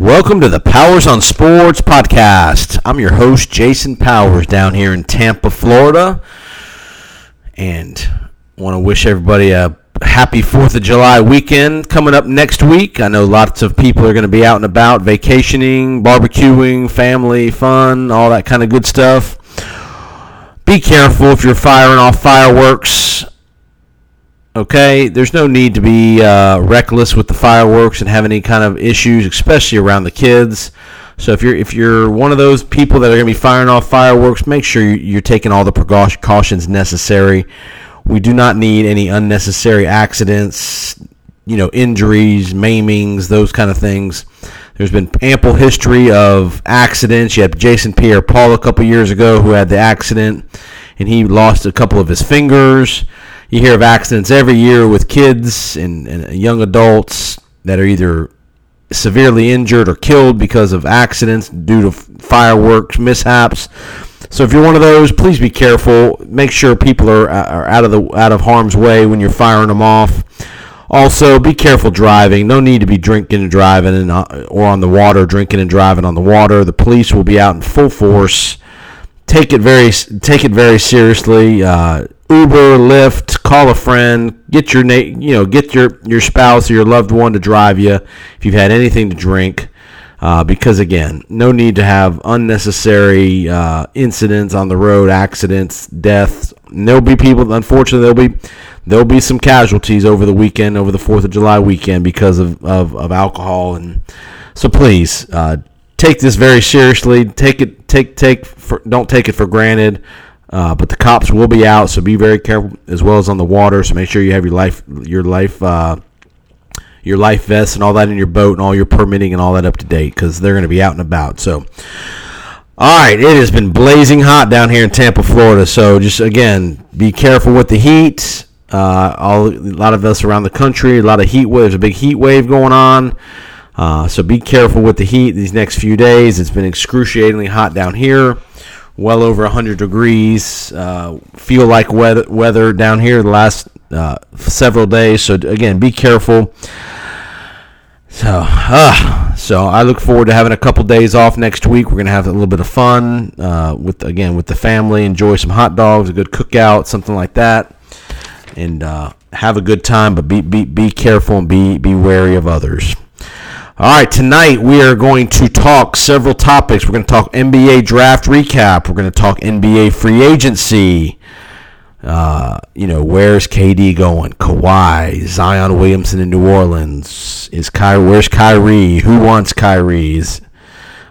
Welcome to the Powers on Sports podcast. I'm your host, Jason Powers, down here in Tampa, Florida. And want to wish everybody a happy 4th of July weekend coming up next week. I know lots of people are going to be out and about, vacationing, barbecuing, family, fun, all that kind of good stuff. Be careful if you're firing off fireworks Okay, there's no need to be uh, reckless with the fireworks and have any kind of issues, especially around the kids. So if you're if you're one of those people that are going to be firing off fireworks, make sure you're taking all the precautions necessary. We do not need any unnecessary accidents, you know, injuries, maimings, those kind of things. There's been ample history of accidents. You had Jason Pierre-Paul a couple years ago who had the accident, and he lost a couple of his fingers you hear of accidents every year with kids and, and young adults that are either severely injured or killed because of accidents due to fireworks mishaps. So if you're one of those, please be careful. Make sure people are, are out of the out of harm's way when you're firing them off. Also, be careful driving. No need to be drinking and driving and, uh, or on the water, drinking and driving on the water. The police will be out in full force. Take it very take it very seriously. Uh, Uber, Lyft, call a friend, get your na- you know, get your your spouse or your loved one to drive you if you've had anything to drink. Uh, because again, no need to have unnecessary uh, incidents on the road, accidents, deaths. There'll be people. Unfortunately, there'll be there'll be some casualties over the weekend, over the Fourth of July weekend, because of, of, of alcohol. And so, please uh, take this very seriously. Take it take take for, don't take it for granted. Uh, but the cops will be out, so be very careful as well as on the water. So make sure you have your life, your life, uh, your life vest and all that in your boat and all your permitting and all that up to date because they're going to be out and about. So, all right, it has been blazing hot down here in Tampa, Florida. So just again, be careful with the heat. Uh, all a lot of us around the country, a lot of heat waves, a big heat wave going on. Uh, so be careful with the heat these next few days. It's been excruciatingly hot down here well over 100 degrees. Uh, feel like weather, weather down here the last uh, several days. So again, be careful. So, uh, so I look forward to having a couple days off next week. We're gonna have a little bit of fun uh, with again with the family. Enjoy some hot dogs, a good cookout, something like that, and uh, have a good time. But be be be careful and be be wary of others. All right, tonight we are going to talk several topics. We're going to talk NBA draft recap. We're going to talk NBA free agency. Uh, you know, where's KD going? Kawhi, Zion Williamson in New Orleans. Is Kyrie? Where's Kyrie? Who wants Kyrie's?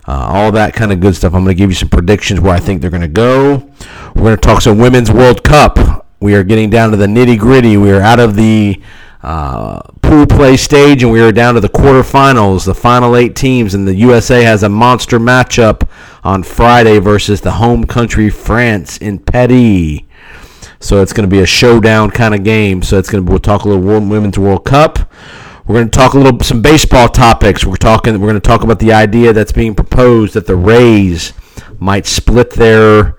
Uh, all that kind of good stuff. I'm going to give you some predictions where I think they're going to go. We're going to talk some Women's World Cup. We are getting down to the nitty gritty. We are out of the uh, pool play stage, and we are down to the quarterfinals, the final eight teams, and the USA has a monster matchup on Friday versus the home country France in Paris. So it's going to be a showdown kind of game. So it's going to we'll talk a little World, Women's World Cup. We're going to talk a little some baseball topics. We're talking. We're going to talk about the idea that's being proposed that the Rays might split their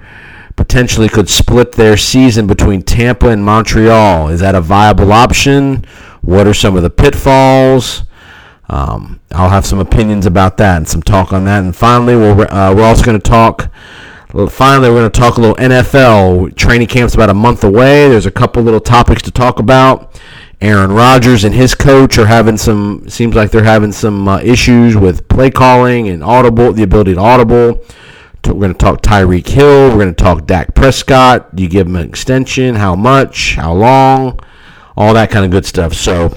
potentially could split their season between Tampa and Montreal. Is that a viable option? What are some of the pitfalls? Um, I'll have some opinions about that and some talk on that. And finally, we'll, uh, we're also going to talk. Finally, we're going to talk a little NFL. Training camp's about a month away. There's a couple little topics to talk about. Aaron Rodgers and his coach are having some. Seems like they're having some uh, issues with play calling and audible, the ability to audible. We're going to talk Tyreek Hill. We're going to talk Dak Prescott. You give him an extension? How much? How long? All that kind of good stuff. So,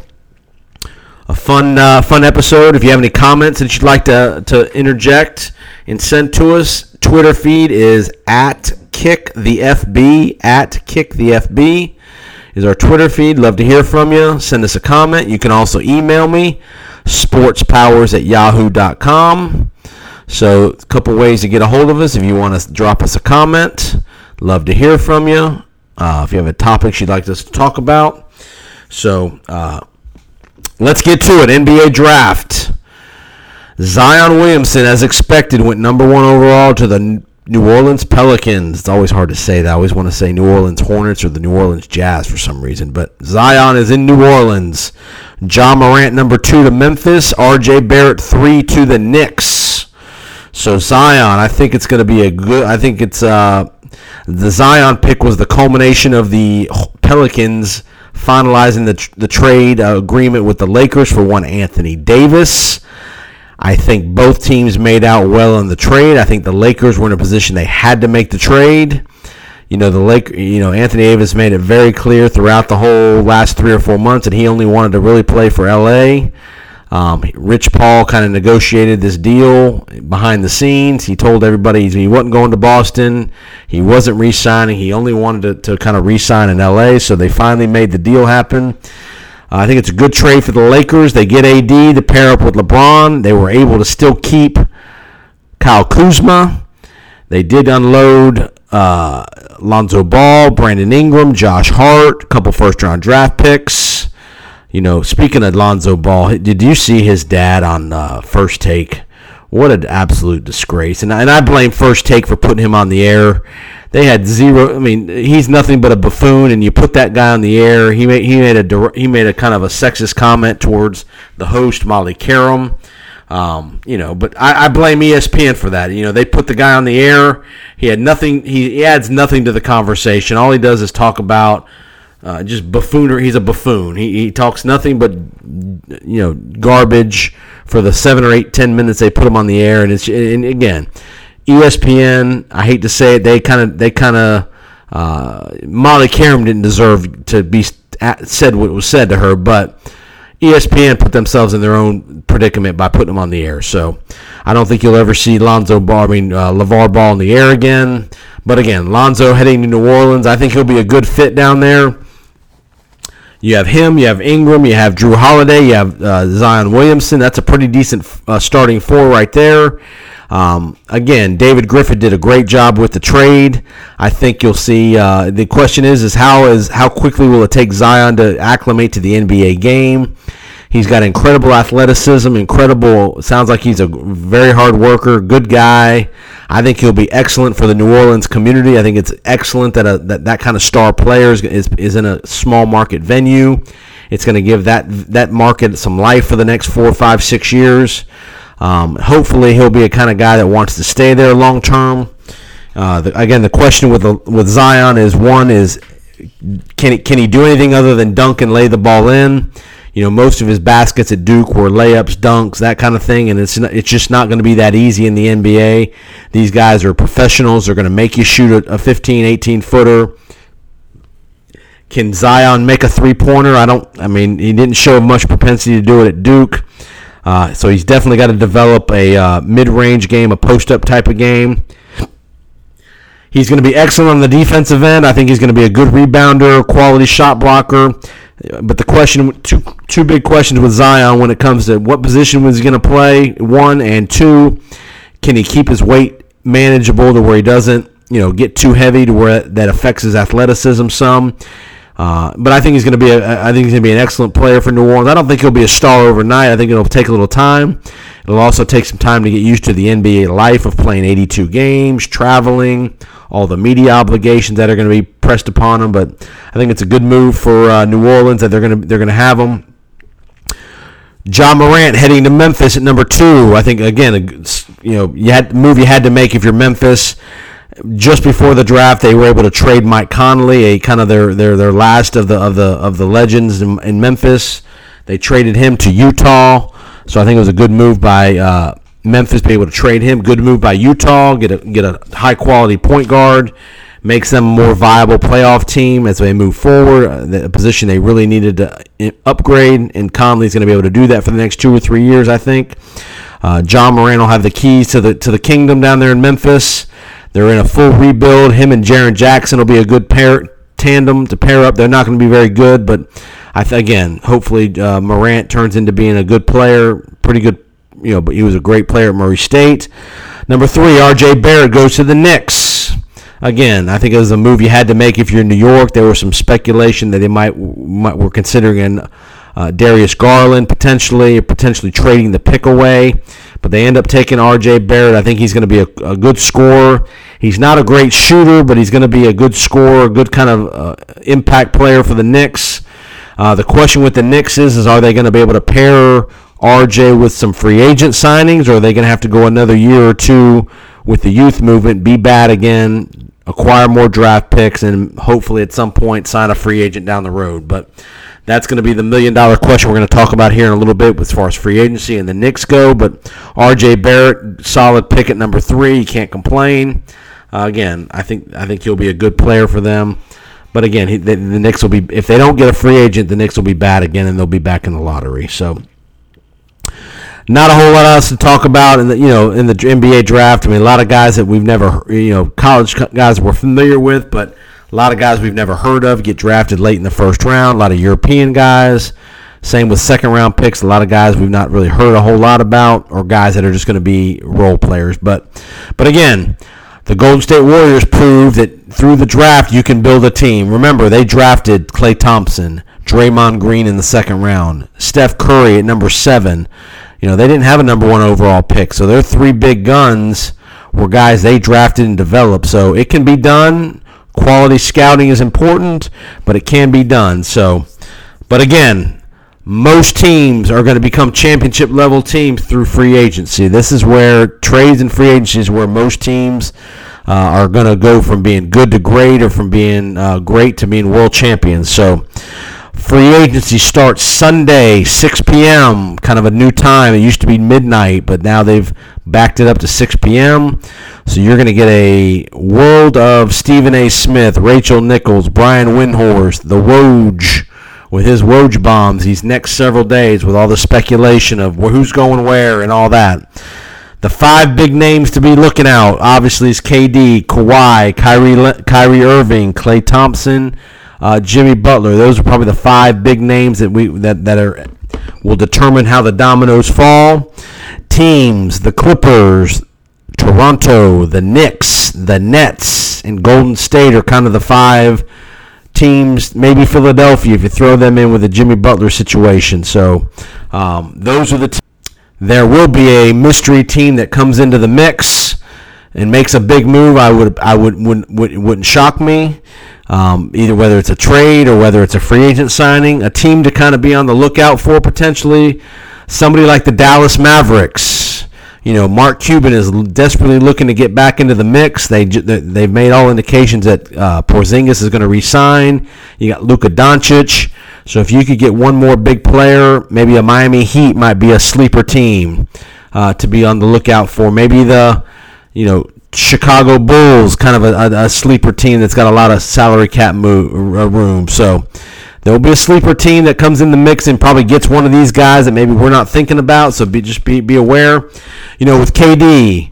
a fun, uh, fun episode. If you have any comments that you'd like to, to interject and send to us, Twitter feed is at kick the FB at kick the FB is our Twitter feed. Love to hear from you. Send us a comment. You can also email me sportspowers at yahoo.com. So, a couple ways to get a hold of us. If you want to drop us a comment, love to hear from you. Uh, if you have a topic you'd like us to talk about. So, uh, let's get to it. NBA draft. Zion Williamson, as expected, went number one overall to the New Orleans Pelicans. It's always hard to say that. I always want to say New Orleans Hornets or the New Orleans Jazz for some reason. But Zion is in New Orleans. John Morant number two to Memphis. R.J. Barrett three to the Knicks. So Zion, I think it's going to be a good. I think it's uh, the Zion pick was the culmination of the Pelicans finalizing the the trade agreement with the Lakers for one Anthony Davis. I think both teams made out well in the trade. I think the Lakers were in a position they had to make the trade. You know, the Lake, you know, Anthony Davis made it very clear throughout the whole last three or four months that he only wanted to really play for LA. Um, Rich Paul kind of negotiated this deal behind the scenes. He told everybody he wasn't going to Boston. He wasn't re-signing. He only wanted to, to kind of re-sign in LA. So they finally made the deal happen. Uh, I think it's a good trade for the Lakers. They get AD to pair up with LeBron. They were able to still keep Kyle Kuzma. They did unload uh, Lonzo Ball, Brandon Ingram, Josh Hart, a couple first round draft picks. You know, speaking of Lonzo Ball, did you see his dad on uh, First Take? What an absolute disgrace! And and I blame First Take for putting him on the air. They had zero. I mean, he's nothing but a buffoon, and you put that guy on the air. He made he made a he made a kind of a sexist comment towards the host Molly Qerim. Um, you know, but I, I, blame ESPN for that. You know, they put the guy on the air. He had nothing. He, he adds nothing to the conversation. All he does is talk about uh, just buffoonery. He's a buffoon. He, he talks nothing but you know garbage for the seven or eight ten minutes they put him on the air. And it's and again, ESPN. I hate to say it, they kind of they kind of uh, Molly Qerim didn't deserve to be said what was said to her, but ESPN put themselves in their own predicament by putting him on the air. So I don't think you'll ever see Lonzo Ball, I mean uh, LeVar Ball in the air again. But again, Lonzo heading to New Orleans, I think he'll be a good fit down there. You have him, you have Ingram, you have Jrue Holiday, you have uh, Zion Williamson. That's a pretty decent uh, starting four right there. Um, again, David Griffin did a great job with the trade. I think you'll see. Uh, the question is, is how is how quickly will it take Zion to acclimate to the NBA game? He's got incredible athleticism, incredible. Sounds like he's a very hard worker, good guy. I think he'll be excellent for the New Orleans community. I think it's excellent that a, that, that kind of star player is, is, is in a small market venue. It's going to give that that market some life for the next four, five, six years. Um, hopefully, he'll be a kind of guy that wants to stay there long term. Uh, the, again, the question with the, with Zion is one is can he, can he do anything other than dunk and lay the ball in? You know, most of his baskets at Duke were layups, dunks, that kind of thing, and it's not, it's just not going to be that easy in the NBA. These guys are professionals; they're going to make you shoot a, a 15, 18 footer. Can Zion make a three pointer? I don't. I mean, he didn't show much propensity to do it at Duke, uh, so he's definitely got to develop a uh, mid range game, a post up type of game. He's going to be excellent on the defensive end. I think he's going to be a good rebounder, quality shot blocker. But the question, two two big questions with Zion when it comes to what position was he going to play. One and two, can he keep his weight manageable to where he doesn't, you know, get too heavy to where that affects his athleticism some. Uh, but I think he's going to be a, I think he's going to be an excellent player for New Orleans. I don't think he'll be a star overnight. I think it'll take a little time. It'll also take some time to get used to the NBA life of playing 82 games, traveling, all the media obligations that are going to be pressed upon him. But I think it's a good move for uh, New Orleans that they're going to they're going to have him. John Morant heading to Memphis at number two. I think again, you know, you had move you had to make if you're Memphis. Just before the draft, they were able to trade Mike Conley, a kind of their their, their last of the of the of the legends in, in Memphis. They traded him to Utah, so I think it was a good move by uh, Memphis be able to trade him. Good move by Utah. Get a get a high quality point guard. Makes them a more viable playoff team as they move forward. Uh, the position they really needed to uh, upgrade, and Conley's going to be able to do that for the next two or three years, I think. Uh, Ja Morant will have the keys to the to the kingdom down there in Memphis. They're in a full rebuild. Him and Jaren Jackson will be a good pair tandem to pair up. They're not going to be very good, but I th- again, hopefully uh, Morant turns into being a good player, pretty good you know, but he was a great player at Murray State. Number three, R.J. Barrett goes to the Knicks. Again, I think it was a move you had to make if you're in New York. There was some speculation that they might, might were considering uh, Darius Garland potentially, potentially trading the pick away, but they end up taking R.J. Barrett. I think he's going to be a, a, good scorer. He's not a great shooter, but he's going to be a good scorer, a good kind of uh, impact player for the Knicks. Uh, the question with the Knicks is, is are they going to be able to pair RJ with some free agent signings, or are they going to have to go another year or two with the youth movement, be bad again, acquire more draft picks, and hopefully at some point sign a free agent down the road? But that's going to be the million dollar question we're going to talk about here in a little bit as far as free agency and the Knicks go. But RJ Barrett, solid pick at number three. You can't complain. Uh, again, I think I think he'll be a good player for them. But again, he, the, the Knicks will be if they don't get a free agent, the Knicks will be bad again, and they'll be back in the lottery. So not a whole lot else to talk about in the you know in the NBA draft. I mean, a lot of guys that we've never you know college guys we're familiar with, but a lot of guys we've never heard of get drafted late in the first round. A lot of European guys. Same with second round picks. A lot of guys we've not really heard a whole lot about, or guys that are just going to be role players. But but again, the Golden State Warriors proved that through the draft you can build a team. Remember, they drafted Klay Thompson, Draymond Green in the second round, Steph Curry at number seven. You know, they didn't have a number one overall pick. So their three big guns were guys they drafted and developed. So it can be done. Quality scouting is important, but it can be done. So, but again, most teams are going to become championship level teams through free agency. This is where trades and free agency is where most teams uh, are going to go from being good to great or from being uh, great to being world champions. So, Free agency starts Sunday, 6 p.m., kind of a new time. It used to be midnight, but now they've backed it up to 6 p.m. So you're going to get a world of Stephen A. Smith, Rachel Nichols, Brian Windhorst, the Woj with his Woj bombs these next several days with all the speculation of who's going where and all that. The five big names to be looking out, obviously, is KD, Kawhi, Kyrie, Kyrie Irving, Klay Thompson, uh, Jimmy Butler. Those are probably the five big names that we that that are will determine how the dominoes fall. Teams: the Clippers, Toronto, the Knicks, the Nets, and Golden State are kind of the five teams. Maybe Philadelphia if you throw them in with the Jimmy Butler situation. So um, those are the. T- there will be a mystery team that comes into the mix and makes a big move. I would I would wouldn't, wouldn't shock me um, either whether it's a trade or whether it's a free agent signing, a team to kind of be on the lookout for potentially. Somebody like the Dallas Mavericks. You know, Mark Cuban is desperately looking to get back into the mix. They they've made all indications that uh, Porzingis is going to resign. You got Luka Doncic. So if you could get one more big player, maybe a Miami Heat might be a sleeper team uh, to be on the lookout for. Maybe the you know Chicago Bulls, kind of a, a, a, sleeper team that's got a lot of salary cap mo- uh, room. So there will be a sleeper team that comes in the mix and probably gets one of these guys that maybe we're not thinking about. So be, just be, be aware. You know, with KD,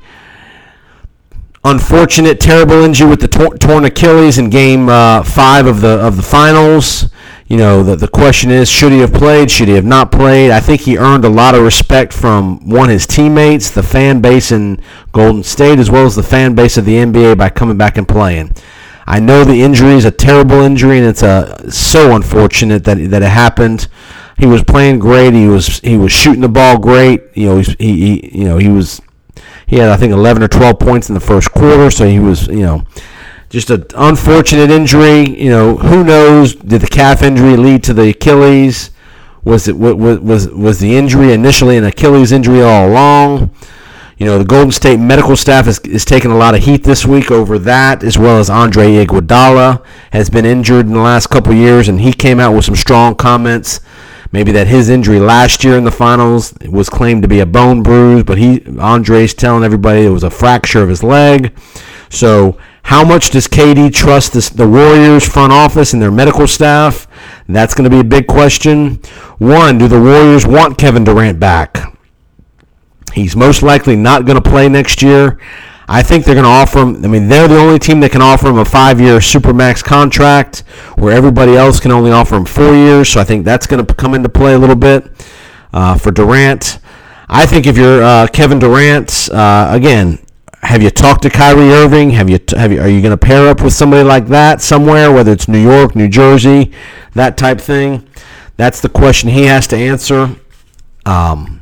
unfortunate, terrible injury with the tor- torn Achilles in Game uh, Five of the of the finals you know, the, the question is, should he have played? Should he have not played? I think he earned a lot of respect from, one, his teammates, the fan base in Golden State, as well as the fan base of the NBA by coming back and playing. I know the injury is a terrible injury, and it's a, so unfortunate that, that it happened. He was playing great. He was he was shooting the ball great. You know, he, he you know he was he had I think 11 or 12 points in the first quarter, so he was you know just an unfortunate injury. You know, who knows? Did the calf injury lead to the Achilles? Was it was was was the injury initially an Achilles injury all along? You know, the Golden State medical staff is, is taking a lot of heat this week over that, as well as Andre Iguodala has been injured in the last couple years, and he came out with some strong comments. Maybe that his injury last year in the finals was claimed to be a bone bruise, but he Andre's telling everybody it was a fracture of his leg. So how much does KD trust this, the Warriors front office and their medical staff? That's going to be a big question. One, do the Warriors want Kevin Durant back? He's most likely not going to play next year. I think they're going to offer him. I mean, they're the only team that can offer him a five-year supermax contract, where everybody else can only offer him four years. So I think that's going to come into play a little bit uh, for Durant. I think if you're uh, Kevin Durant, uh, again, have you talked to Kyrie Irving? Have you have you, are you going to pair up with somebody like that somewhere, whether it's New York, New Jersey, that type thing? That's the question he has to answer. Um,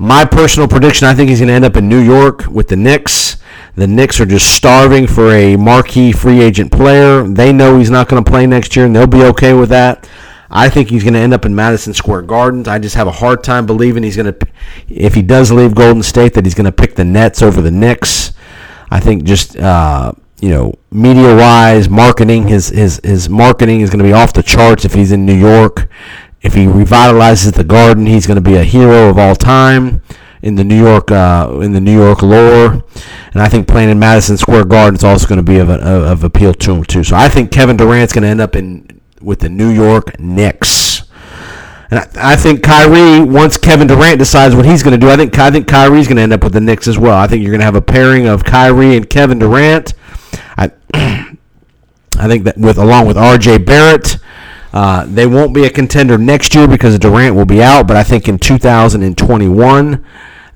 my personal prediction, I think he's going to end up in New York with the Knicks. The Knicks are just starving for a marquee free agent player. They know he's not going to play next year, and they'll be okay with that. I think he's going to end up in Madison Square Gardens. I just have a hard time believing he's going to, if he does leave Golden State, that he's going to pick the Nets over the Knicks. I think just uh, you know, media wise, marketing his his his marketing is going to be off the charts if he's in New York. If he revitalizes the Garden, he's going to be a hero of all time in the New York uh, in the New York lore, and I think playing in Madison Square Garden is also going to be of, of appeal to him too. So I think Kevin Durant's going to end up in with the New York Knicks. And I, I, think Kyrie, once Kevin Durant decides what he's going to do, I think I think Kyrie's going to end up with the Knicks as well. I think you're going to have a pairing of Kyrie and Kevin Durant. I I think that with along with R.J. Barrett. Uh, they won't be a contender next year because Durant will be out, but I think in 2021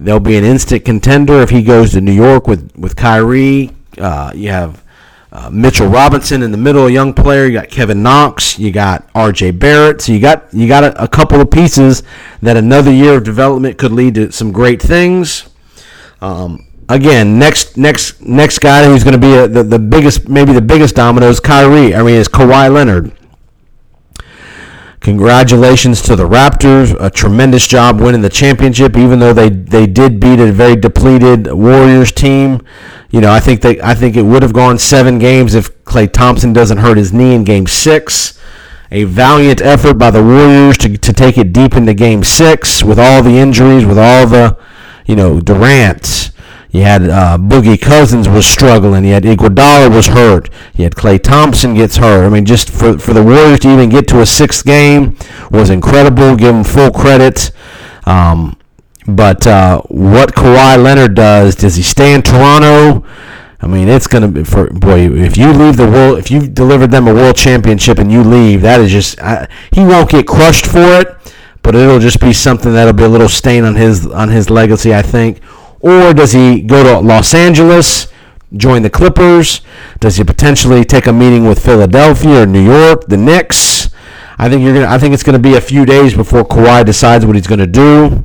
they'll be an instant contender if he goes to New York with with Kyrie. Uh, you have uh, Mitchell Robinson in the middle, a young player. You got Kevin Knox. You got R.J. Barrett. So you got you got a, a, couple of pieces that another year of development could lead to some great things. Um, again, next next next guy who's going to be a, the the biggest, maybe the biggest domino is Kyrie. I mean, is Kawhi Leonard. Congratulations to the Raptors. A tremendous job winning the championship, even though they, they did beat a very depleted Warriors team. You know, I think they I think it would have gone seven games if Klay Thompson doesn't hurt his knee in game six. A valiant effort by the Warriors to, to take it deep into game six with all the injuries, with all the, you know, Durant, you had uh, Boogie Cousins was struggling. You had Iguodala was hurt. You had Klay Thompson gets hurt. I mean, just for, for the Warriors to even get to a sixth game was incredible. Give them full credit. Um, but uh, what Kawhi Leonard does, does he stay in Toronto? I mean, it's gonna be for boy. If you leave the world, if you've delivered them a world championship and you leave, that is just I, he won't get crushed for it, but it'll just be something that'll be a little stain on his on his legacy, I think. Or does he go to Los Angeles, join the Clippers? Does he potentially take a meeting with Philadelphia or New York, the Knicks? I think you're gonna. I think it's to be a few days before Kawhi decides what he's to do.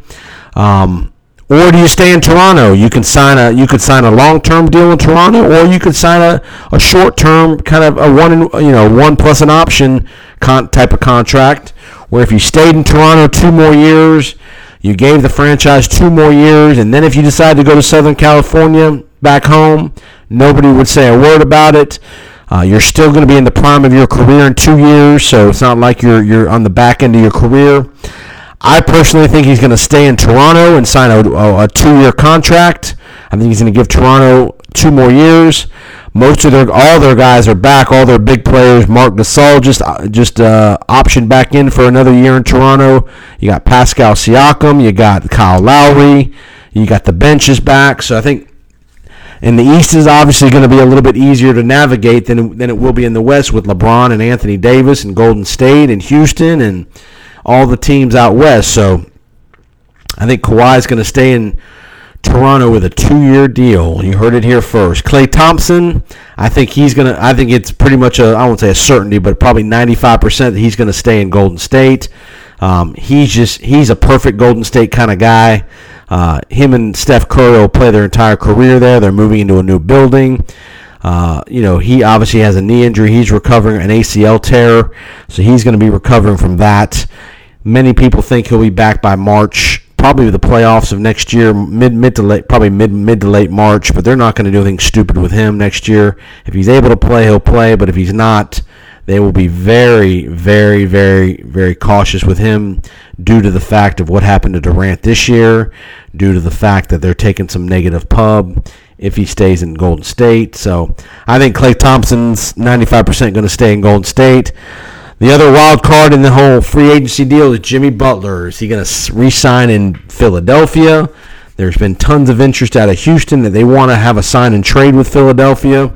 Um, or do you stay in Toronto? You can sign a you could sign a long term deal in Toronto, or you could sign a, a short term kind of a one you know one plus an option con- type of contract. Where if you stayed in Toronto two more years, you gave the franchise two more years, and then if you decide to go to Southern California back home, nobody would say a word about it. Uh, you're still going to be in the prime of your career in two years, so it's not like you're you're on the back end of your career. I personally think he's going to stay in Toronto and sign a, a, a two-year contract. I think he's going to give Toronto two more years. Most of their all their guys are back. All their big players. Marc Gasol just uh, just uh, optioned back in for another year in Toronto. You got Pascal Siakam. You got Kyle Lowry. You got the benches back. So I think and the East is obviously going to be a little bit easier to navigate than than it will be in the West with LeBron and Anthony Davis and Golden State and Houston and all the teams out west. So I think Kawhi is going to stay in Toronto with a two-year deal. You heard it here first. Klay Thompson, I think he's gonna. I think it's pretty much a. I won't say a certainty, but probably 95% that he's gonna stay in Golden State. Um, he's just he's a perfect Golden State kind of guy. Uh, him and Steph Curry will play their entire career there. They're moving into a new building. Uh, you know, he obviously has a knee injury. He's recovering an ACL tear, so he's going to be recovering from that. Many people think he'll be back by March probably the playoffs of next year, mid mid to late, probably mid mid to late March. But they're not going to do anything stupid with him next year. If he's able to play, he'll play. But if he's not, they will be very, very, very, very cautious with him due to the fact of what happened to Durant this year, due to the fact that they're taking some negative pub if he stays in Golden State. So I think Klay Thompson's 95% going to stay in Golden State. The other wild card in the whole free agency deal is Jimmy Butler. Is he going to re-sign in Philadelphia? There's been tons of interest out of Houston that they want to have a sign and trade with Philadelphia,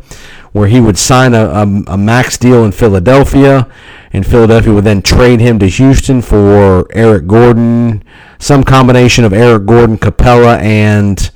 where he would sign a, a, a max deal in Philadelphia, and Philadelphia would then trade him to Houston for Eric Gordon, some combination of Eric Gordon, Capela, and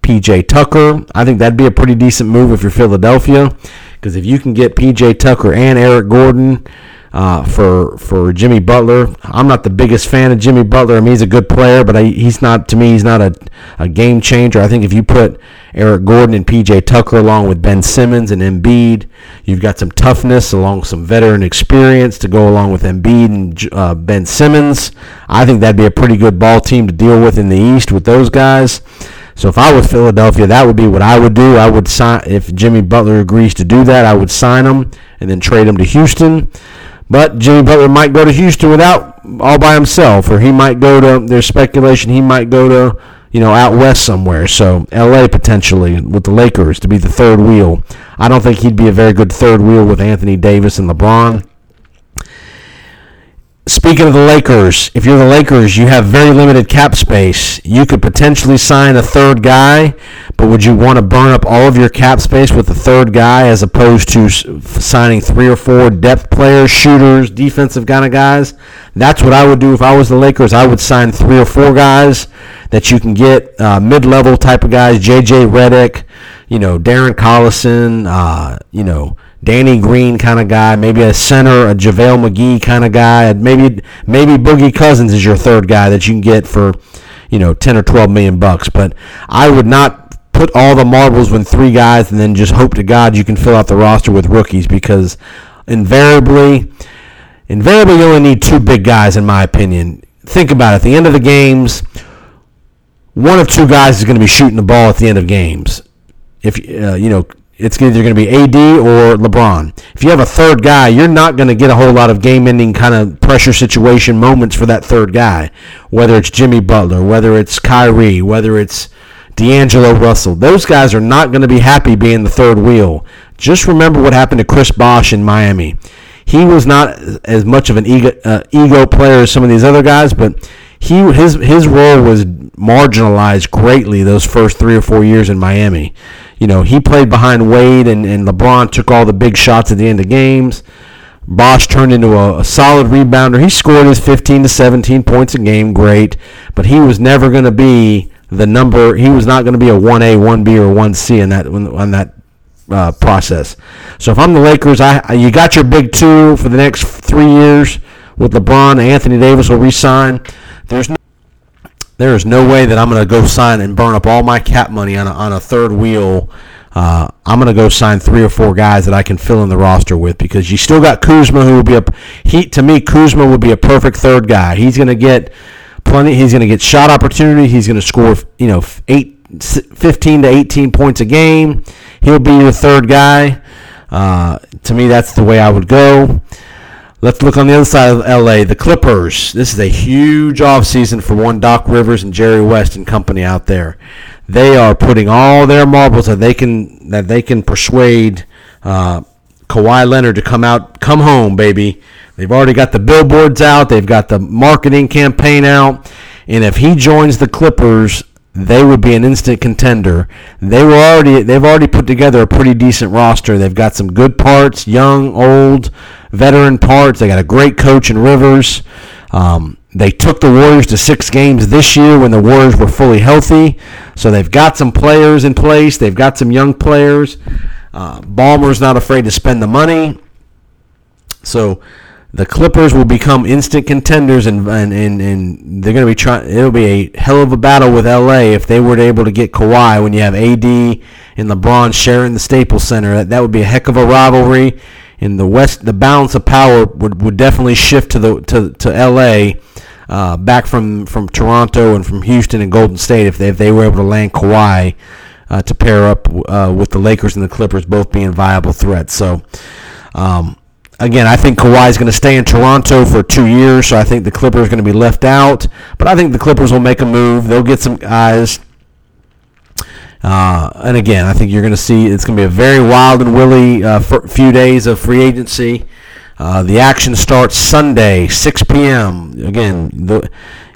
PJ Tucker. I think that'd be a pretty decent move if you're Philadelphia, because if you can get PJ Tucker and Eric Gordon uh, for for Jimmy Butler. I'm not the biggest fan of Jimmy Butler. I mean, he's a good player, but I, he's not to me. He's not a, a game changer. I think if you put Eric Gordon and PJ Tucker along with Ben Simmons and Embiid, you've got some toughness along some veteran experience to go along with Embiid and uh, Ben Simmons. I think that'd be a pretty good ball team to deal with in the East with those guys. So if I was Philadelphia, that would be what I would do. I would sign if Jimmy Butler agrees to do that. I would sign him and then trade him to Houston. But Jimmy Butler might go to Houston without all by himself, or he might go to. There's speculation he might go to, you know, out west somewhere. So L.A. potentially with the Lakers to be the third wheel. I don't think he'd be a very good third wheel with Anthony Davis and LeBron. Speaking of the Lakers, if you're the Lakers, you have very limited cap space. You could potentially sign a third guy, but would you want to burn up all of your cap space with a third guy as opposed to signing three or four depth players, shooters, defensive kind of guys? That's what I would do if I was the Lakers. I would sign three or four guys that you can get uh, mid-level type of guys, JJ Redick, you know, Darren Collison, uh, you know, Danny Green kind of guy, maybe a center, a JaVale McGee kind of guy, maybe maybe Boogie Cousins is your third guy that you can get for, you know, 10 or 12 million bucks. But I would not put all the marbles with three guys and then just hope to God you can fill out the roster with rookies because invariably, invariably you only need two big guys in my opinion. Think about it. At the end of the games, one of two guys is going to be shooting the ball at the end of games. If uh, you know it's either going to be AD or LeBron. If you have a third guy, you're not going to get a whole lot of game-ending kind of pressure situation moments for that third guy. Whether it's Jimmy Butler, whether it's Kyrie, whether it's D'Angelo Russell, those guys are not going to be happy being the third wheel. Just remember what happened to Chris Bosh in Miami. He was not as much of an ego, uh, ego player as some of these other guys, but he his his role was marginalized greatly those first three or four years in Miami you know, he played behind Wade and, and LeBron took all the big shots at the end of games. Bosh turned into a, a, solid rebounder. He scored his 15 to 17 points a game, great, but he was never going to be the number. He was not going to be a 1A, 1B, or 1C in that on that uh, process. So if I'm the Lakers, I you got your big two for the next three years with LeBron. Anthony Davis will resign. There's no there is no way that I'm going to go sign and burn up all my cap money on a, on a third wheel. Uh, I'm going to go sign three or four guys that I can fill in the roster with because you still got Kuzma, who will be a he to me. Kuzma would be a perfect third guy. He's going to get plenty. He's going to get shot opportunity. He's going to score you know eight, 15 to 18 points a game. He'll be your third guy. Uh, to me, that's the way I would go. Let's look on the other side of LA, the Clippers. This is a huge offseason for one Doc Rivers and Jerry West and company out there. They are putting all their marbles that they can that they can persuade uh, Kawhi Leonard to come out, come home, baby. They've already got the billboards out. They've got the marketing campaign out. And if he joins the Clippers, they would be an instant contender. They were already they've already put together a pretty decent roster. They've got some good parts, young, old, veteran parts. They got a great coach in Rivers. Um, they took the Warriors to six games this year when the Warriors were fully healthy. So they've got some players in place. They've got some young players. Uh, Ballmer's not afraid to spend the money. So the Clippers will become instant contenders, and and, and, and they're going to be trying. It'll be a hell of a battle with LA if they were able to get Kawhi when you have AD and LeBron sharing the Staples Center. That, that would be a heck of a rivalry. In the West, the balance of power would, would definitely shift to the to to LA. Uh, back from, from Toronto and from Houston and Golden State if they, if they were able to land Kawhi uh, to pair up uh, with the Lakers and the Clippers both being viable threats. So um, again, I think Kawhi is going to stay in Toronto for two years, so I think the Clippers are going to be left out. But I think the Clippers will make a move. They'll get some guys. Uh, and again, I think you're going to see it's going to be a very wild and willy uh, few days of free agency. Uh, the action starts Sunday, 6 p.m. Again, the,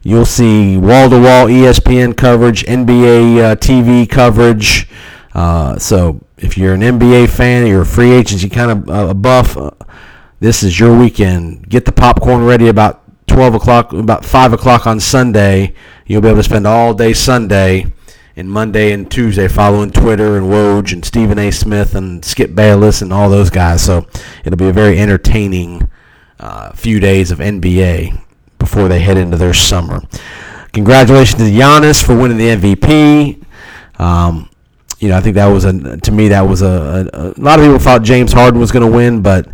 you'll see wall-to-wall ESPN coverage, NBA uh, TV coverage. Uh, so if you're an NBA fan, you're a free agent, you kind of uh, a buff this is your weekend. Get the popcorn ready about 12 o'clock, about 5 o'clock on Sunday. You'll be able to spend all day Sunday and Monday and Tuesday following Twitter and Woj and Stephen A. Smith and Skip Bayless and all those guys. So it'll be a very entertaining uh, few days of NBA before they head into their summer. Congratulations to Giannis for winning the MVP. Um, you know, I think that was a to me that was a, a, a lot of people thought James Harden was going to win, but,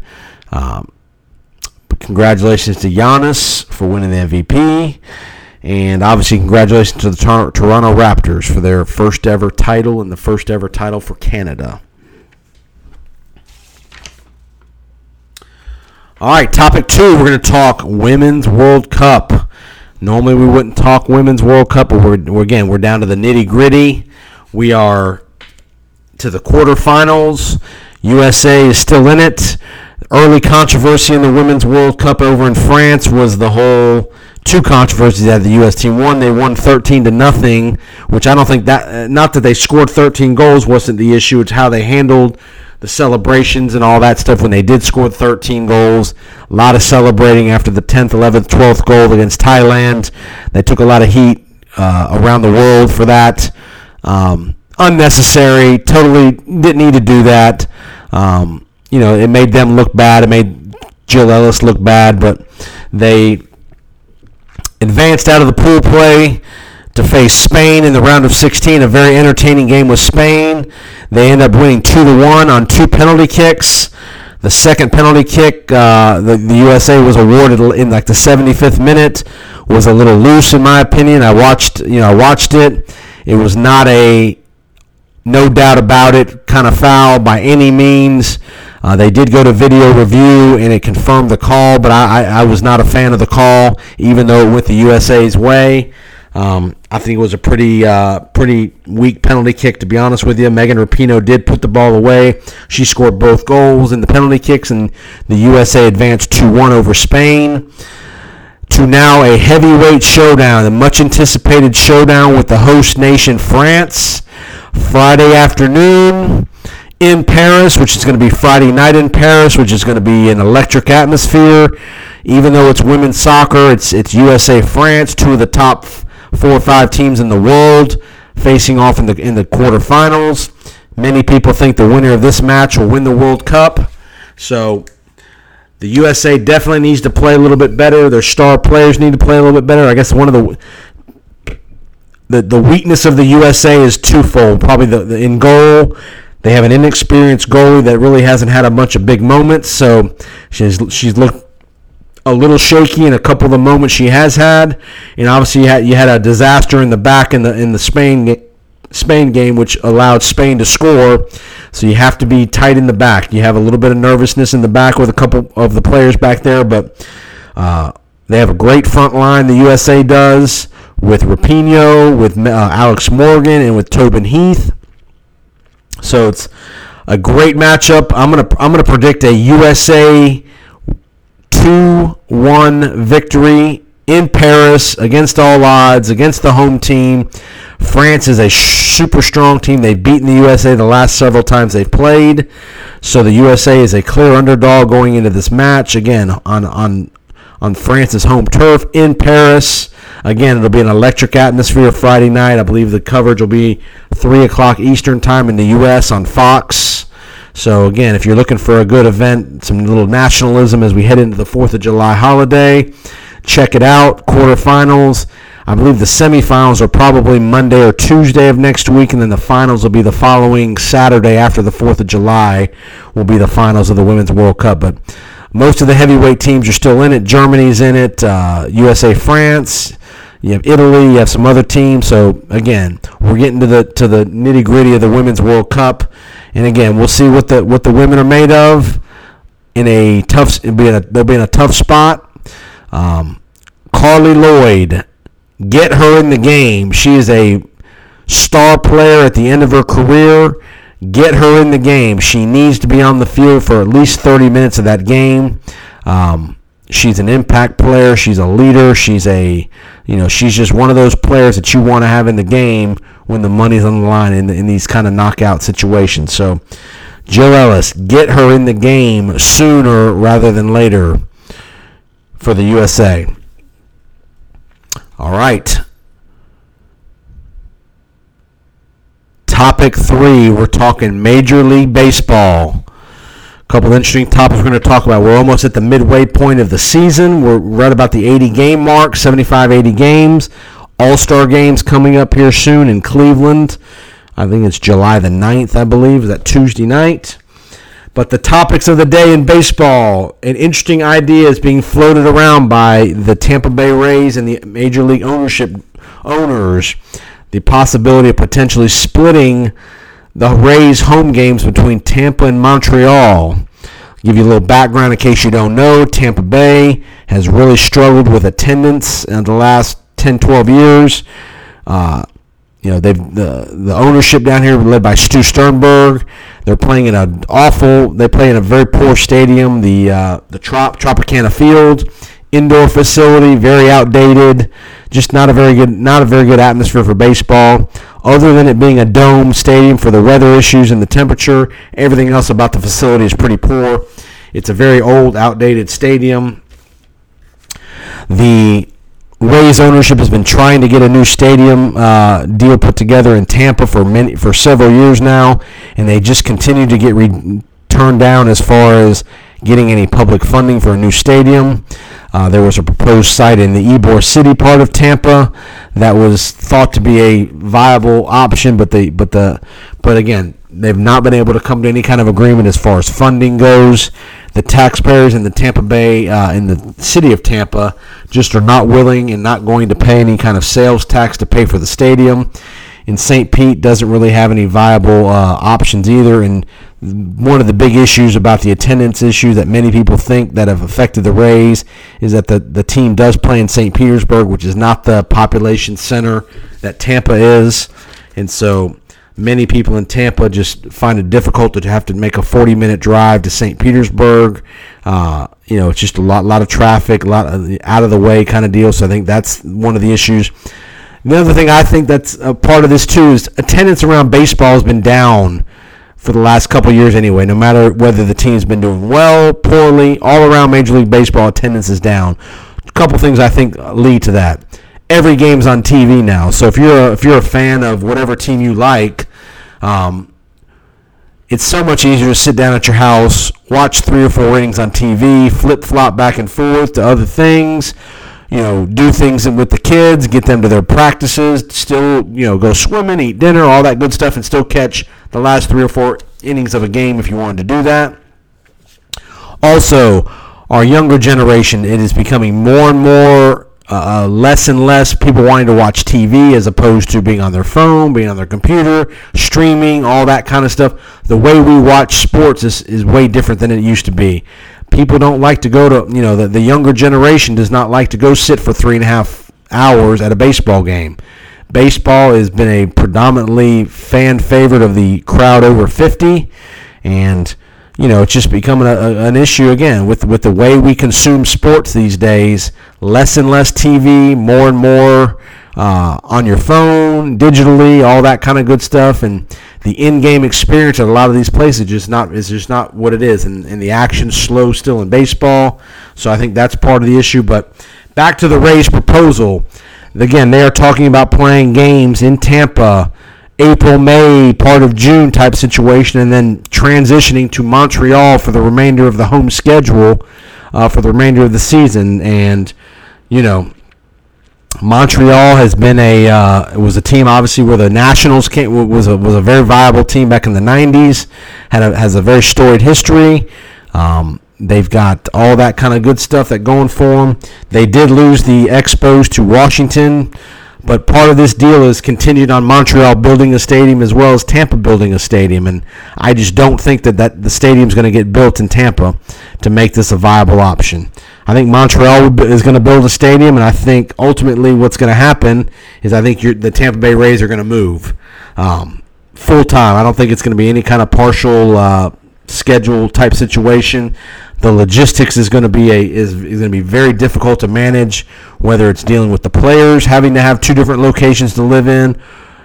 um, but congratulations to Giannis for winning the MVP, and obviously congratulations to the Tor- Toronto Raptors for their first ever title and the first ever title for Canada. All right, topic two, we're going to talk Women's World Cup. Normally we wouldn't talk Women's World Cup, but we're, we're again we're down to the nitty gritty. We are to the quarterfinals. USA is still in it. Early controversy in the Women's World Cup over in France was the whole two controversies that the U.S. team won. They won 13 to nothing, which I don't think that uh, not that they scored 13 goals wasn't the issue. It's how they handled the celebrations and all that stuff when they did score 13 goals. A lot of celebrating after the 10th, 11th, 12th goal against Thailand. They took a lot of heat uh, around the world for that. Um, unnecessary. Totally didn't need to do that. Um, you know, it made them look bad. It made Jill Ellis look bad, but they advanced out of the pool play to face Spain in the round of 16. A very entertaining game with Spain. They end up winning two to one on two penalty kicks. The second penalty kick, uh, the, the USA was awarded in like the 75th minute, was a little loose in my opinion. I watched, you know, I watched it. It was not a no doubt about it, kind of foul by any means. Uh, they did go to video review and it confirmed the call, but I, I, I, was not a fan of the call, even though it went the USA's way. Um, I think it was a pretty uh, pretty weak penalty kick, to be honest with you. Megan Rapinoe did put the ball away. She scored both goals in the penalty kicks, and the USA advanced 2 1 over Spain. To now a heavyweight showdown, a much anticipated showdown with the host nation, France. Friday afternoon in Paris, which is going to be Friday night in Paris, which is going to be an electric atmosphere. Even though it's women's soccer, it's it's USA France, two of the top four or five teams in the world facing off in the in the quarterfinals. Many people think the winner of this match will win the World Cup. So the USA definitely needs to play a little bit better. Their star players need to play a little bit better. I guess one of the the, the weakness of the USA is twofold. Probably the, the in goal, they have an inexperienced goalie that really hasn't had a bunch of big moments. So she's she's looked a little shaky in a couple of the moments she has had. And obviously you had you had a disaster in the back in the in the Spain Spain game, which allowed Spain to score. So you have to be tight in the back. You have a little bit of nervousness in the back with a couple of the players back there, but uh, they have a great front line. The USA does with Rapinoe, with uh, Alex Morgan, and with Tobin Heath. So it's a great matchup. I'm gonna I'm gonna predict a USA two one victory in Paris against all odds against the home team. France is a super strong team. They've beaten the USA the last several times they've played. So the USA is a clear underdog going into this match again on on on France's home turf in Paris. Again, it'll be an electric atmosphere Friday night. I believe the coverage will be 3 o'clock Eastern Time in the U.S. on Fox. So, again, if you're looking for a good event, some little nationalism as we head into the 4th of July holiday, check it out. Quarterfinals. I believe the semifinals are probably Monday or Tuesday of next week, and then the finals will be the following Saturday after the 4th of July, will be the finals of the Women's World Cup. But most of the heavyweight teams are still in it. Germany's in it. Uh, USA, France. You have Italy. You have some other teams. So again, we're getting to the to the nitty gritty of the Women's World Cup, and again, we'll see what the what the women are made of. In a tough, be in a, they'll be in a tough spot. Um, Carli Lloyd, get her in the game. She is a star player at the end of her career. Get her in the game. She needs to be on the field for at least 30 minutes of that game. Um, she's an impact player. She's a leader. She's a, you know, she's just one of those players that you want to have in the game when the money's on the line in, in these kind of knockout situations. So, Jill Ellis, get her in the game sooner rather than later for the USA. All right. Topic three, we're talking Major League Baseball. A couple interesting topics we're going to talk about. We're almost at the midway point of the season. We're right about the 80 game mark, 75, 80 games. All Star games coming up here soon in Cleveland. I think it's July the 9th, I believe. Is that Tuesday night? But the topics of the day in baseball, an interesting idea is being floated around by the Tampa Bay Rays and the Major League ownership owners. The possibility of potentially splitting the Rays home games between Tampa and Montreal. I'll give you a little background in case you don't know. Tampa Bay has really struggled with attendance in the last 10, 12 years. Uh, you know, they've the the ownership down here led by Stu Sternberg. They're playing in an awful. They play in a very poor stadium, the uh, the Trop Tropicana Field, indoor facility, very outdated. Just not a very good not a very good atmosphere for baseball. Other than it being a dome stadium for the weather issues and the temperature, everything else about the facility is pretty poor. It's a very old, outdated stadium. The Rays ownership has been trying to get a new stadium uh, deal put together in Tampa for many for several years now, and they just continue to get re- turned down as far as getting any public funding for a new stadium. Uh, there was a proposed site in the Ybor City part of Tampa that was thought to be a viable option, but the but the but again they've not been able to come to any kind of agreement as far as funding goes the taxpayers in the Tampa Bay, uh, in the city of Tampa, just are not willing and not going to pay any kind of sales tax to pay for the stadium. And St. Pete doesn't really have any viable uh, options either. And one of the big issues about the attendance issue that many people think that have affected the Rays is that the, the team does play in St. Petersburg, which is not the population center that Tampa is. And so Many people in Tampa just find it difficult to have to make a 40 minute drive to St. Petersburg. Uh, you know, it's just a lot, lot of traffic, a lot of out of the way kind of deal. So I think that's one of the issues. The other thing I think that's a part of this too is attendance around baseball has been down for the last couple years anyway. No matter whether the team's been doing well, poorly, all around Major League Baseball attendance is down. A couple things I think lead to that every game's on TV now. So if you're a, if you're a fan of whatever team you like, um, it's so much easier to sit down at your house, watch three or four innings on TV, flip flop back and forth to other things. You know, do things with the kids, get them to their practices, still, you know, go swimming, eat dinner, all that good stuff, and still catch the last three or four innings of a game if you wanted to do that. Also, our younger generation, it is becoming more and more uh, less and less people wanting to watch TV as opposed to being on their phone, being on their computer, streaming, all that kind of stuff. The way we watch sports is, is way different than it used to be. People don't like to go to, you know, the, the younger generation does not like to go sit for three and a half hours at a baseball game. Baseball has been a predominantly fan favorite of the crowd over 50, and you know, it's just becoming a, a, an issue again with with the way we consume sports these days. Less and less TV, more and more uh, on your phone, digitally, all that kind of good stuff, and the in-game experience at a lot of these places just not is just not what it is, and, and the action's slow still in baseball. So I think that's part of the issue. But back to the Rays proposal. Again, they are talking about playing games in Tampa April, May, part of June type situation, and then transitioning to Montreal for the remainder of the home schedule uh, for the remainder of the season. And you know, Montreal has been a uh, was a team obviously where the Nationals came, was a was a very viable team back in the '90s. Had a, has a very storied history. Um, they've got all that kind of good stuff that going for them. They did lose the Expos to Washington but part of this deal is continued on Montreal building a stadium as well as Tampa building a stadium, and I just don't think that, that the stadium's going to get built in Tampa to make this a viable option. I think Montreal is going to build a stadium, and I think ultimately what's going to happen is I think the Tampa Bay Rays are going to move um, full time. I don't think it's going to be any kind of partial uh, schedule type situation. The logistics is going to be a is, is going to be very difficult to manage. Whether it's dealing with the players having to have two different locations to live in,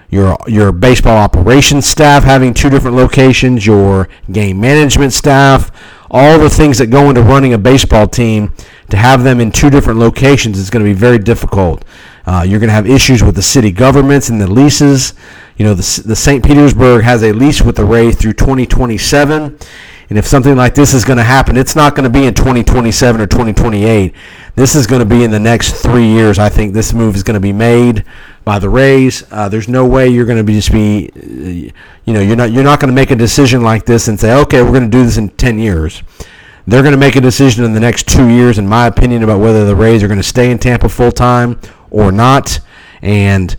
your your baseball operations staff having two different locations, your game management staff, all the things that go into running a baseball team, to have them in two different locations is going to be very difficult. Uh, you're going to have issues with the city governments and the leases. You know, the, the St. Petersburg has a lease with the Rays through 2027 And if something like this is going to happen, it's not going to be in 2027 or 2028. This is going to be in the next three years. I think this move is going to be made by the Rays. Uh, there's no way you're going to be just be, uh, you know, you're not you're not going to make a decision like this and say, okay, we're going to do this in 10 years. They're going to make a decision in the next two years, in my opinion, about whether the Rays are going to stay in Tampa full time or not. And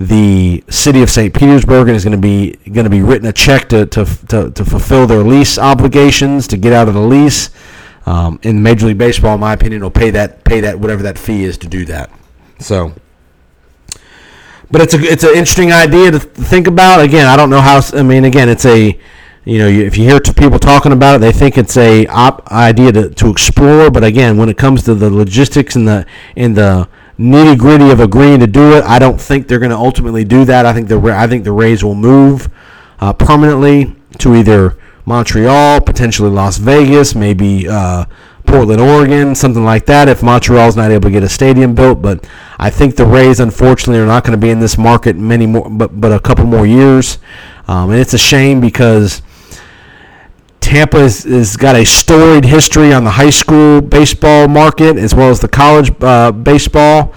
the city of St. Petersburg is going to be going to be written a check to, to, to, to fulfill their lease obligations to get out of the lease. Um, in Major League Baseball, in my opinion, will pay that pay that whatever that fee is to do that. So, but it's a it's an interesting idea to think about. Again, I don't know how. I mean, again, it's a you know if you hear people talking about it, they think it's a op idea to, to explore. But again, when it comes to the logistics and the and the nitty gritty of agreeing to do it. I don't think they're going to ultimately do that. I think the I think the Rays will move uh, permanently to either Montreal, potentially Las Vegas, maybe uh, Portland, Oregon, something like that. If Montreal's not able to get a stadium built, but I think the Rays, unfortunately, are not going to be in this market many more, but but a couple more years, um, and it's a shame because Tampa has, has, got a storied history on the high school baseball market as well as the college uh, baseball.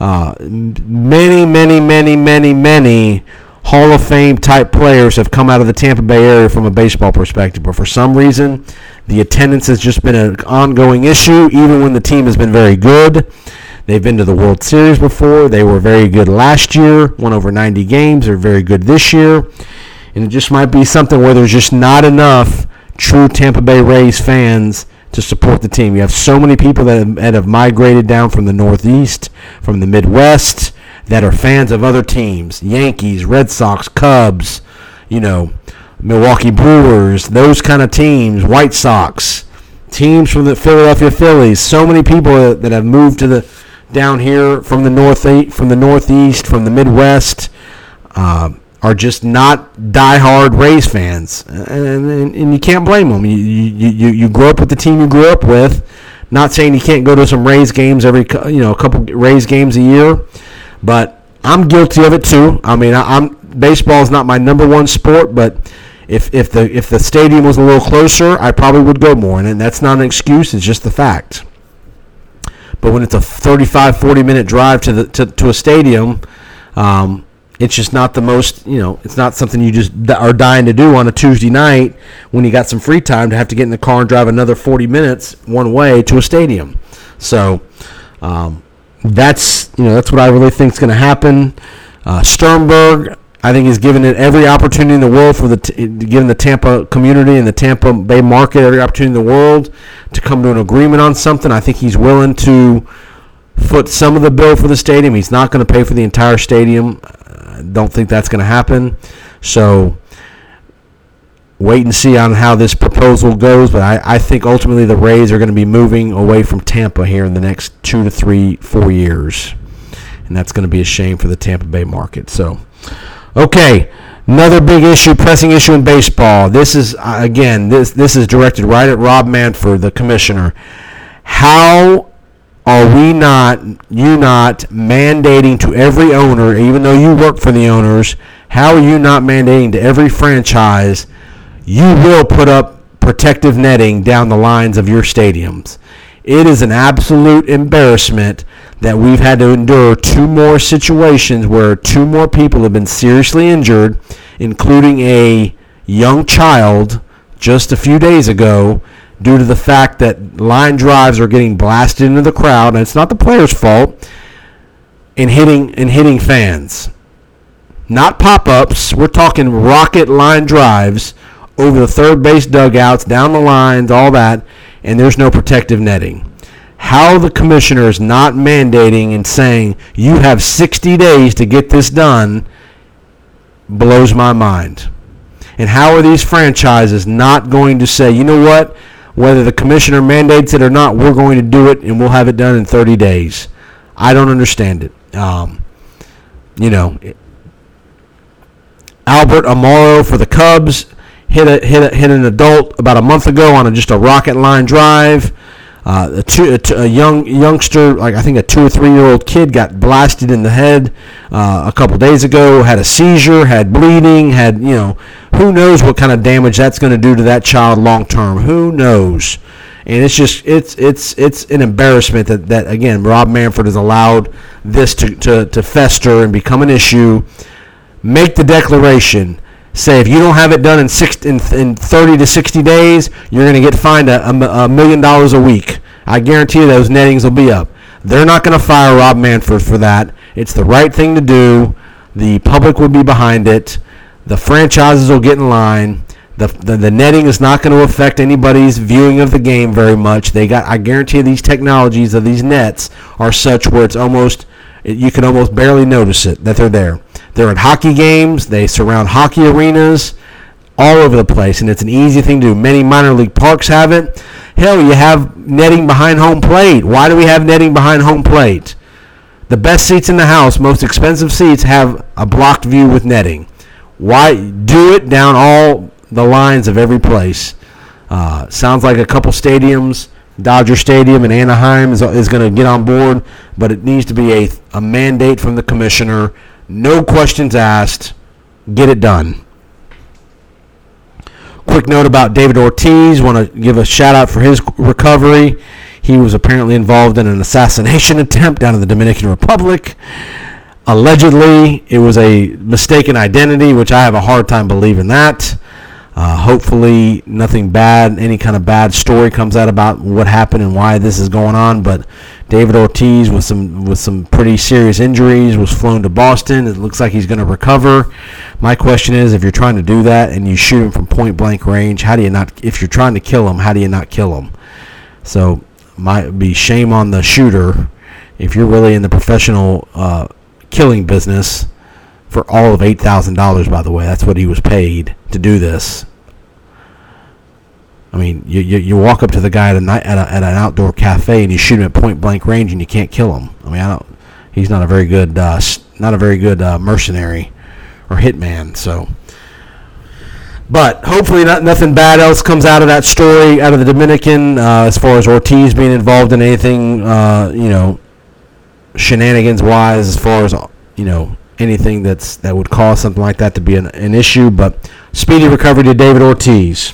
Uh, many, many, many, many, many Hall of Fame type players have come out of the Tampa Bay area from a baseball perspective, but for some reason, the attendance has just been an ongoing issue, even when the team has been very good. They've been to the World Series before. They were very good last year, won over 90 games. They're very good this year. And it just might be something where there's just not enough true Tampa Bay Rays fans to support the team. You have so many people that have, migrated down from the Northeast, from the Midwest, that are fans of other teams Yankees, Red Sox, Cubs, you know, Milwaukee Brewers, those kind of teams, White Sox, teams from the Philadelphia Phillies. So many people that have moved to the down here from the north from the Northeast, from the Midwest. Uh, are just not diehard Rays fans, and, and, and you can't blame them. You, you, you, you grow up with the team you grew up with. Not saying you can't go to some Rays games every you know a couple Rays games a year, but I'm guilty of it too. I mean, I, am baseball is not my number one sport, but if if the if the stadium was a little closer, I probably would go more, and that's not an excuse. It's just the fact. But when it's a 35, 40 minute drive to the to, to a stadium, um, it's just not the most you know it's not something you just are dying to do on a tuesday night when you got some free time to have to get in the car and drive another 40 minutes one way to a stadium so um, that's you know that's what i really think is going to happen uh, sternberg i think he's given it every opportunity in the world for the t- giving the tampa community and the tampa bay market every opportunity in the world to come to an agreement on something i think he's willing to foot some of the bill for the stadium. He's not going to pay for the entire stadium. Don't think that's going to happen. So wait and see on how this proposal goes. But I, I think ultimately the Rays are going to be moving away from Tampa here in the next two to three, four years. And that's going to be a shame for the Tampa Bay market. So, okay. Another big issue, pressing issue in baseball. This is uh, again, this this is directed right at Rob Manfred, the commissioner. How are we not, you not, mandating to every owner, even though you work for the owners, how are you not mandating to every franchise, you will put up protective netting down the lines of your stadiums? It is an absolute embarrassment that we've had to endure two more situations where two more people have been seriously injured, including a young child just a few days ago due to the fact that line drives are getting blasted into the crowd, and it's not the player's fault, and hitting and hitting fans. Not pop-ups. We're talking rocket line drives over the third base dugouts, down the lines, all that, and there's no protective netting. How the commissioner is not mandating and saying you have 60 days to get this done blows my mind. And how are these franchises not going to say, you know what? Whether the commissioner mandates it or not, we're going to do it and we'll have it done in 30 days. I don't understand it. Um, you know, Albert Almora for the Cubs hit a, hit a, hit an adult about a month ago on a, just a rocket line drive. Uh, a, two, a, t- a young youngster, like I think a two or three year old kid, got blasted in the head uh, a couple days ago. Had a seizure, had bleeding, had you know, who knows what kind of damage that's going to do to that child long term? Who knows? And it's just it's it's it's an embarrassment that, that again Rob Manfred has allowed this to, to, to fester and become an issue. Make the declaration say if you don't have it done in six in, in 30 to 60 days, you're going to get fined a, a, a, million dollars a week. I guarantee you those nettings will be up. They're not going to fire Rob Manfred for that. It's the right thing to do. The public will be behind it. The franchises will get in line. The, the, the netting is not going to affect anybody's viewing of the game very much. They got I guarantee you these technologies of these nets are such where it's almost you can almost barely notice it that they're there. They're at hockey games. They surround hockey arenas all over the place, and it's an easy thing to do. Many minor league parks have it. Hell, you have netting behind home plate. Why do we have netting behind home plate? The best seats in the house, most expensive seats, have a blocked view with netting. Why do it down all the lines of every place? Uh, sounds like a couple stadiums Dodger Stadium in Anaheim is, is going to get on board, but it needs to be a, a mandate from the commissioner. No questions asked. Get it done. Quick note about David Ortiz. Want to give a shout out for his recovery. He was apparently involved in an assassination attempt down in the Dominican Republic. Allegedly, it was a mistaken identity, which I have a hard time believing that. Uh, hopefully, nothing bad, any kind of bad story comes out about what happened and why this is going on. But David Ortiz, with some with some pretty serious injuries, was flown to Boston. It looks like he's going to recover. My question is, if you're trying to do that and you shoot him from point blank range, how do you not? If you're trying to kill him, how do you not kill him? So, might be shame on the shooter if you're really in the professional uh, killing business for all of eight thousand dollars. By the way, that's what he was paid to do this. I mean, you, you, you walk up to the guy at, a night, at, a, at an outdoor cafe and you shoot him at point blank range and you can't kill him. I mean, I don't. He's not a very good uh, not a very good uh, mercenary or hitman. So. But hopefully, not, nothing bad else comes out of that story, out of the Dominican, uh, as far as Ortiz being involved in anything, uh, you know, shenanigans wise, as far as you know, anything that's that would cause something like that to be an, an issue. But speedy recovery to David Ortiz.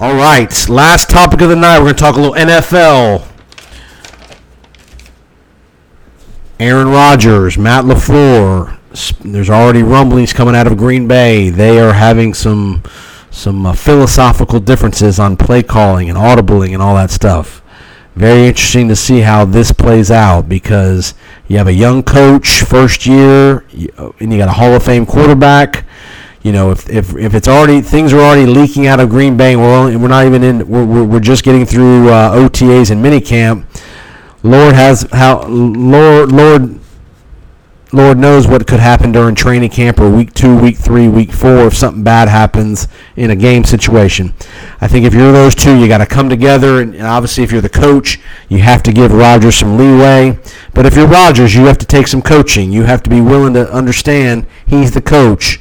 All right, last topic of the night. We're going to talk a little NFL. Aaron Rodgers, Matt LaFleur. There's already rumblings coming out of Green Bay. They are having some some uh, philosophical differences on play calling and audibling and all that stuff very interesting to see how this plays out because you have a young coach first year and you got a Hall of Fame quarterback. You know, if, if, if it's already things are already leaking out of Green Bay, we're only, we're not even in we're, we're, we're just getting through uh, OTAs and minicamp. Lord has how Lord Lord Lord knows what could happen during training camp or week two, week three, week four if something bad happens in a game situation. I think if you're those two, you got to come together, and obviously if you're the coach, you have to give Rodgers some leeway. But if you're Rodgers, you have to take some coaching. You have to be willing to understand he's the coach.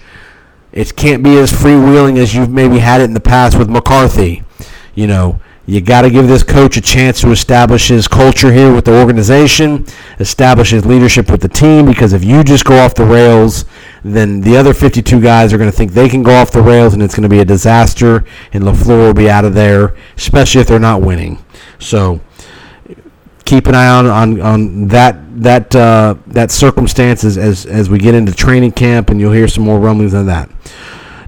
It can't be as freewheeling as you've maybe had it in the past with McCarthy. You know, you got to give this coach a chance to establish his culture here with the organization, establish his leadership with the team, because if you just go off the rails, then the other 52 guys are going to think they can go off the rails and it's going to be a disaster, and LaFleur will be out of there, especially if they're not winning. So keep an eye on, on, on that that uh, that circumstances as, as we get into training camp, and you'll hear some more rumblings on that.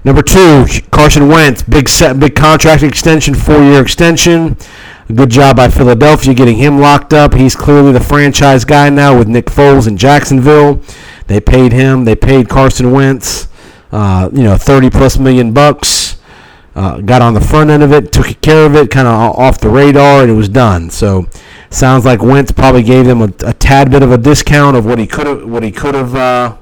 Number two, Carson Wentz, big set, big contract extension, four-year extension. Good job by Philadelphia getting him locked up. He's clearly the franchise guy now with Nick Foles in Jacksonville. They paid him. They paid Carson Wentz, uh, you know, 30 plus million bucks. Uh, got on the front end of it, took care of it, kind of off the radar, and it was done. So, sounds like Wentz probably gave them a, a tad bit of a discount of what he could have, what he could have, uh,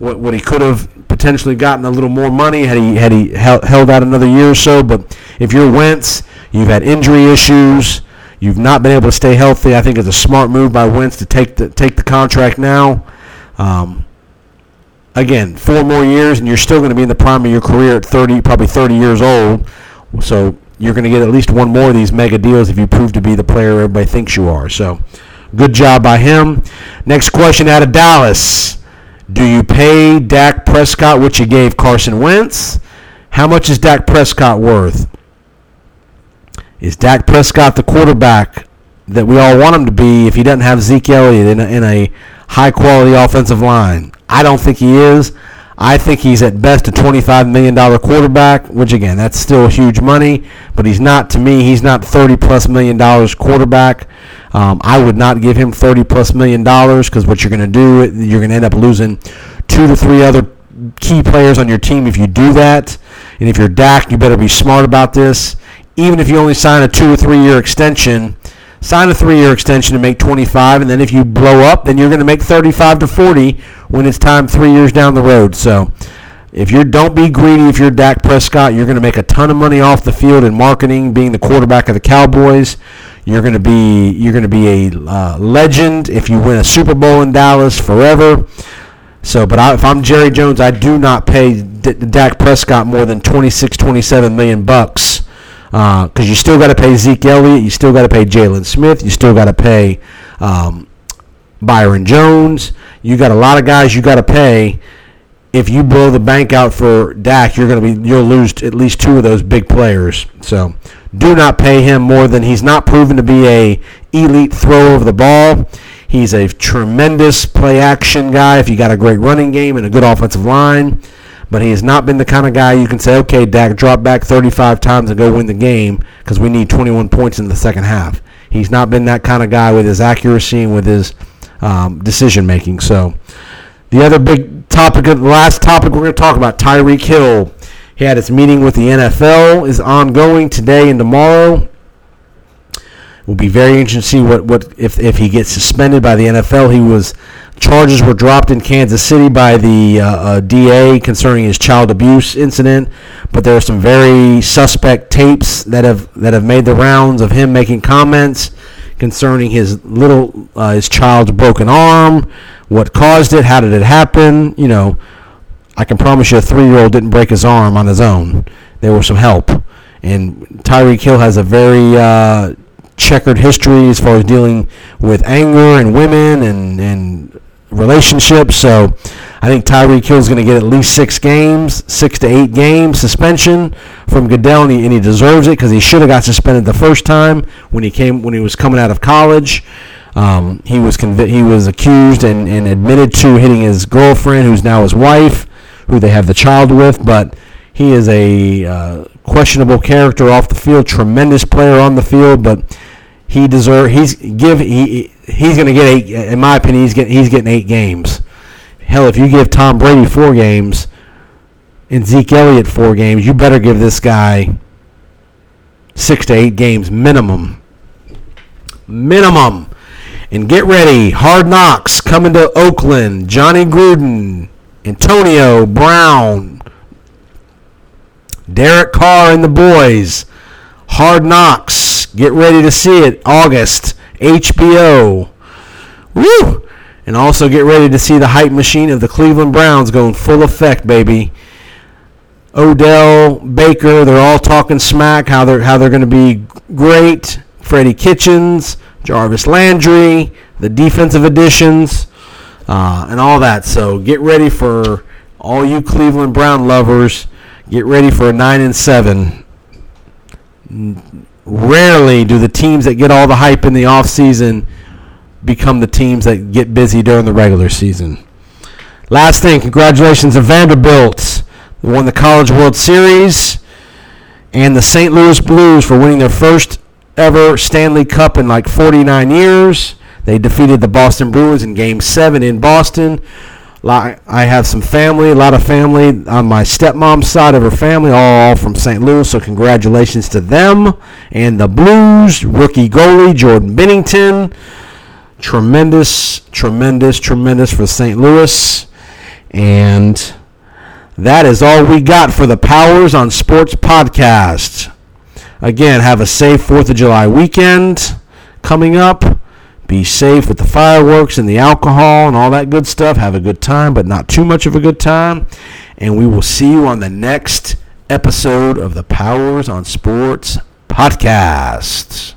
what, what he could have potentially gotten a little more money had he had he held, held out another year or so. But if you're Wentz, you've had injury issues, you've not been able to stay healthy. I think it's a smart move by Wentz to take the take the contract now. Um, again, four more years, and you're still going to be in the prime of your career at 30, probably 30 years old. So you're going to get at least one more of these mega deals if you prove to be the player everybody thinks you are. So, good job by him. Next question out of Dallas. Do you pay Dak Prescott what you gave Carson Wentz? How much is Dak Prescott worth? Is Dak Prescott the quarterback that we all want him to be if he doesn't have Zeke Elliott in a, in a high quality offensive line? I don't think he is. I think he's at best a $25 million quarterback, which again, that's still huge money, but he's not, to me, he's not 30 plus million dollars quarterback. Um, I would not give him 30 plus million dollars because what you're going to do, you're going to end up losing two to three other key players on your team if you do that. And if you're Dak, you better be smart about this. Even if you only sign a two or three year extension, sign a three-year extension to make 25, and then if you blow up, then you're going to make 35 to 40 when it's time three years down the road. So if you don't be greedy, if you're Dak Prescott, you're going to make a ton of money off the field in marketing, being the quarterback of the Cowboys. You're going to be you're going to be a uh, legend if you win a Super Bowl in Dallas forever. So, but I, if I'm Jerry Jones, I do not pay D- Dak Prescott more than 26, 27 million bucks because uh, you still got to pay Zeke Elliott, you still got to pay Jaylon Smith, you still got to pay um, Byron Jones. You got a lot of guys you got to pay. If you blow the bank out for Dak, you're gonna be you'll lose at least two of those big players. So do not pay him more than he's not proven to be a elite thrower of the ball. He's a tremendous play action guy. If you got a great running game and a good offensive line, but he has not been the kind of guy you can say, okay, Dak, drop back 35 times and go win the game because we need 21 points in the second half. He's not been that kind of guy with his accuracy and with his um, decision making. So the other big topic, the last topic we're going to talk about, Tyreek Hill. He had his meeting with the NFL is ongoing today and tomorrow. Will be very interesting to see what, what if, if he gets suspended by the NFL. He was Charges were dropped in Kansas City by the uh, uh, DA concerning his child abuse incident, but there are some very suspect tapes that have that have made the rounds of him making comments concerning his little uh, his child's broken arm, what caused it, how did it happen. You know, I can promise you, a three-year-old didn't break his arm on his own. There was some help, and Tyreek Hill has a very uh, checkered history as far as dealing with anger and women and and relationship. So I think Tyreek is going to get at least six games, six to eight games suspension from Goodell, and he, and he deserves it because he should have got suspended the first time when he came when he was coming out of college. Um, he was convi- he was accused and, and admitted to hitting his girlfriend, who's now his wife, who they have the child with. But he is a uh, questionable character off the field, tremendous player on the field, but he deserve he's give he he's going to get eight. In my opinion, he's getting he's getting eight games. Hell, if you give Tom Brady four games and Zeke Elliott four games, you better give this guy six to eight games minimum. Minimum. And get ready. Hard knocks coming to Oakland. Johnny Gruden, Antonio Brown, Derek Carr, and the boys. Hard knocks. Get ready to see it. August. HBO. Woo! And also get ready to see the hype machine of the Cleveland Browns going full effect, baby. Odell, Baker, they're all talking smack, how they're how they're going to be great. Freddie Kitchens, Jarvis Landry, the defensive additions, uh, and all that. So get ready for all you Cleveland Brown lovers. Get ready for a nine and seven rarely do the teams that get all the hype in the offseason become the teams that get busy during the regular season. Last thing, congratulations to Vanderbilt. They won the College World Series and the St. Louis Blues for winning their first ever Stanley Cup in like 49 years. They defeated the Boston Bruins in Game 7 in Boston. I have some family, a lot of family on my stepmom's side of her family, all from St. Louis. So congratulations to them and the Blues. Rookie goalie Jordan Binnington. tremendous, tremendous, tremendous for St. Louis. And that is all we got for the Powers on Sports podcast. Again, have a safe 4th of July weekend coming up. Be safe with the fireworks and the alcohol and all that good stuff. Have a good time, but not too much of a good time. And we will see you on the next episode of the Powers on Sports Podcast.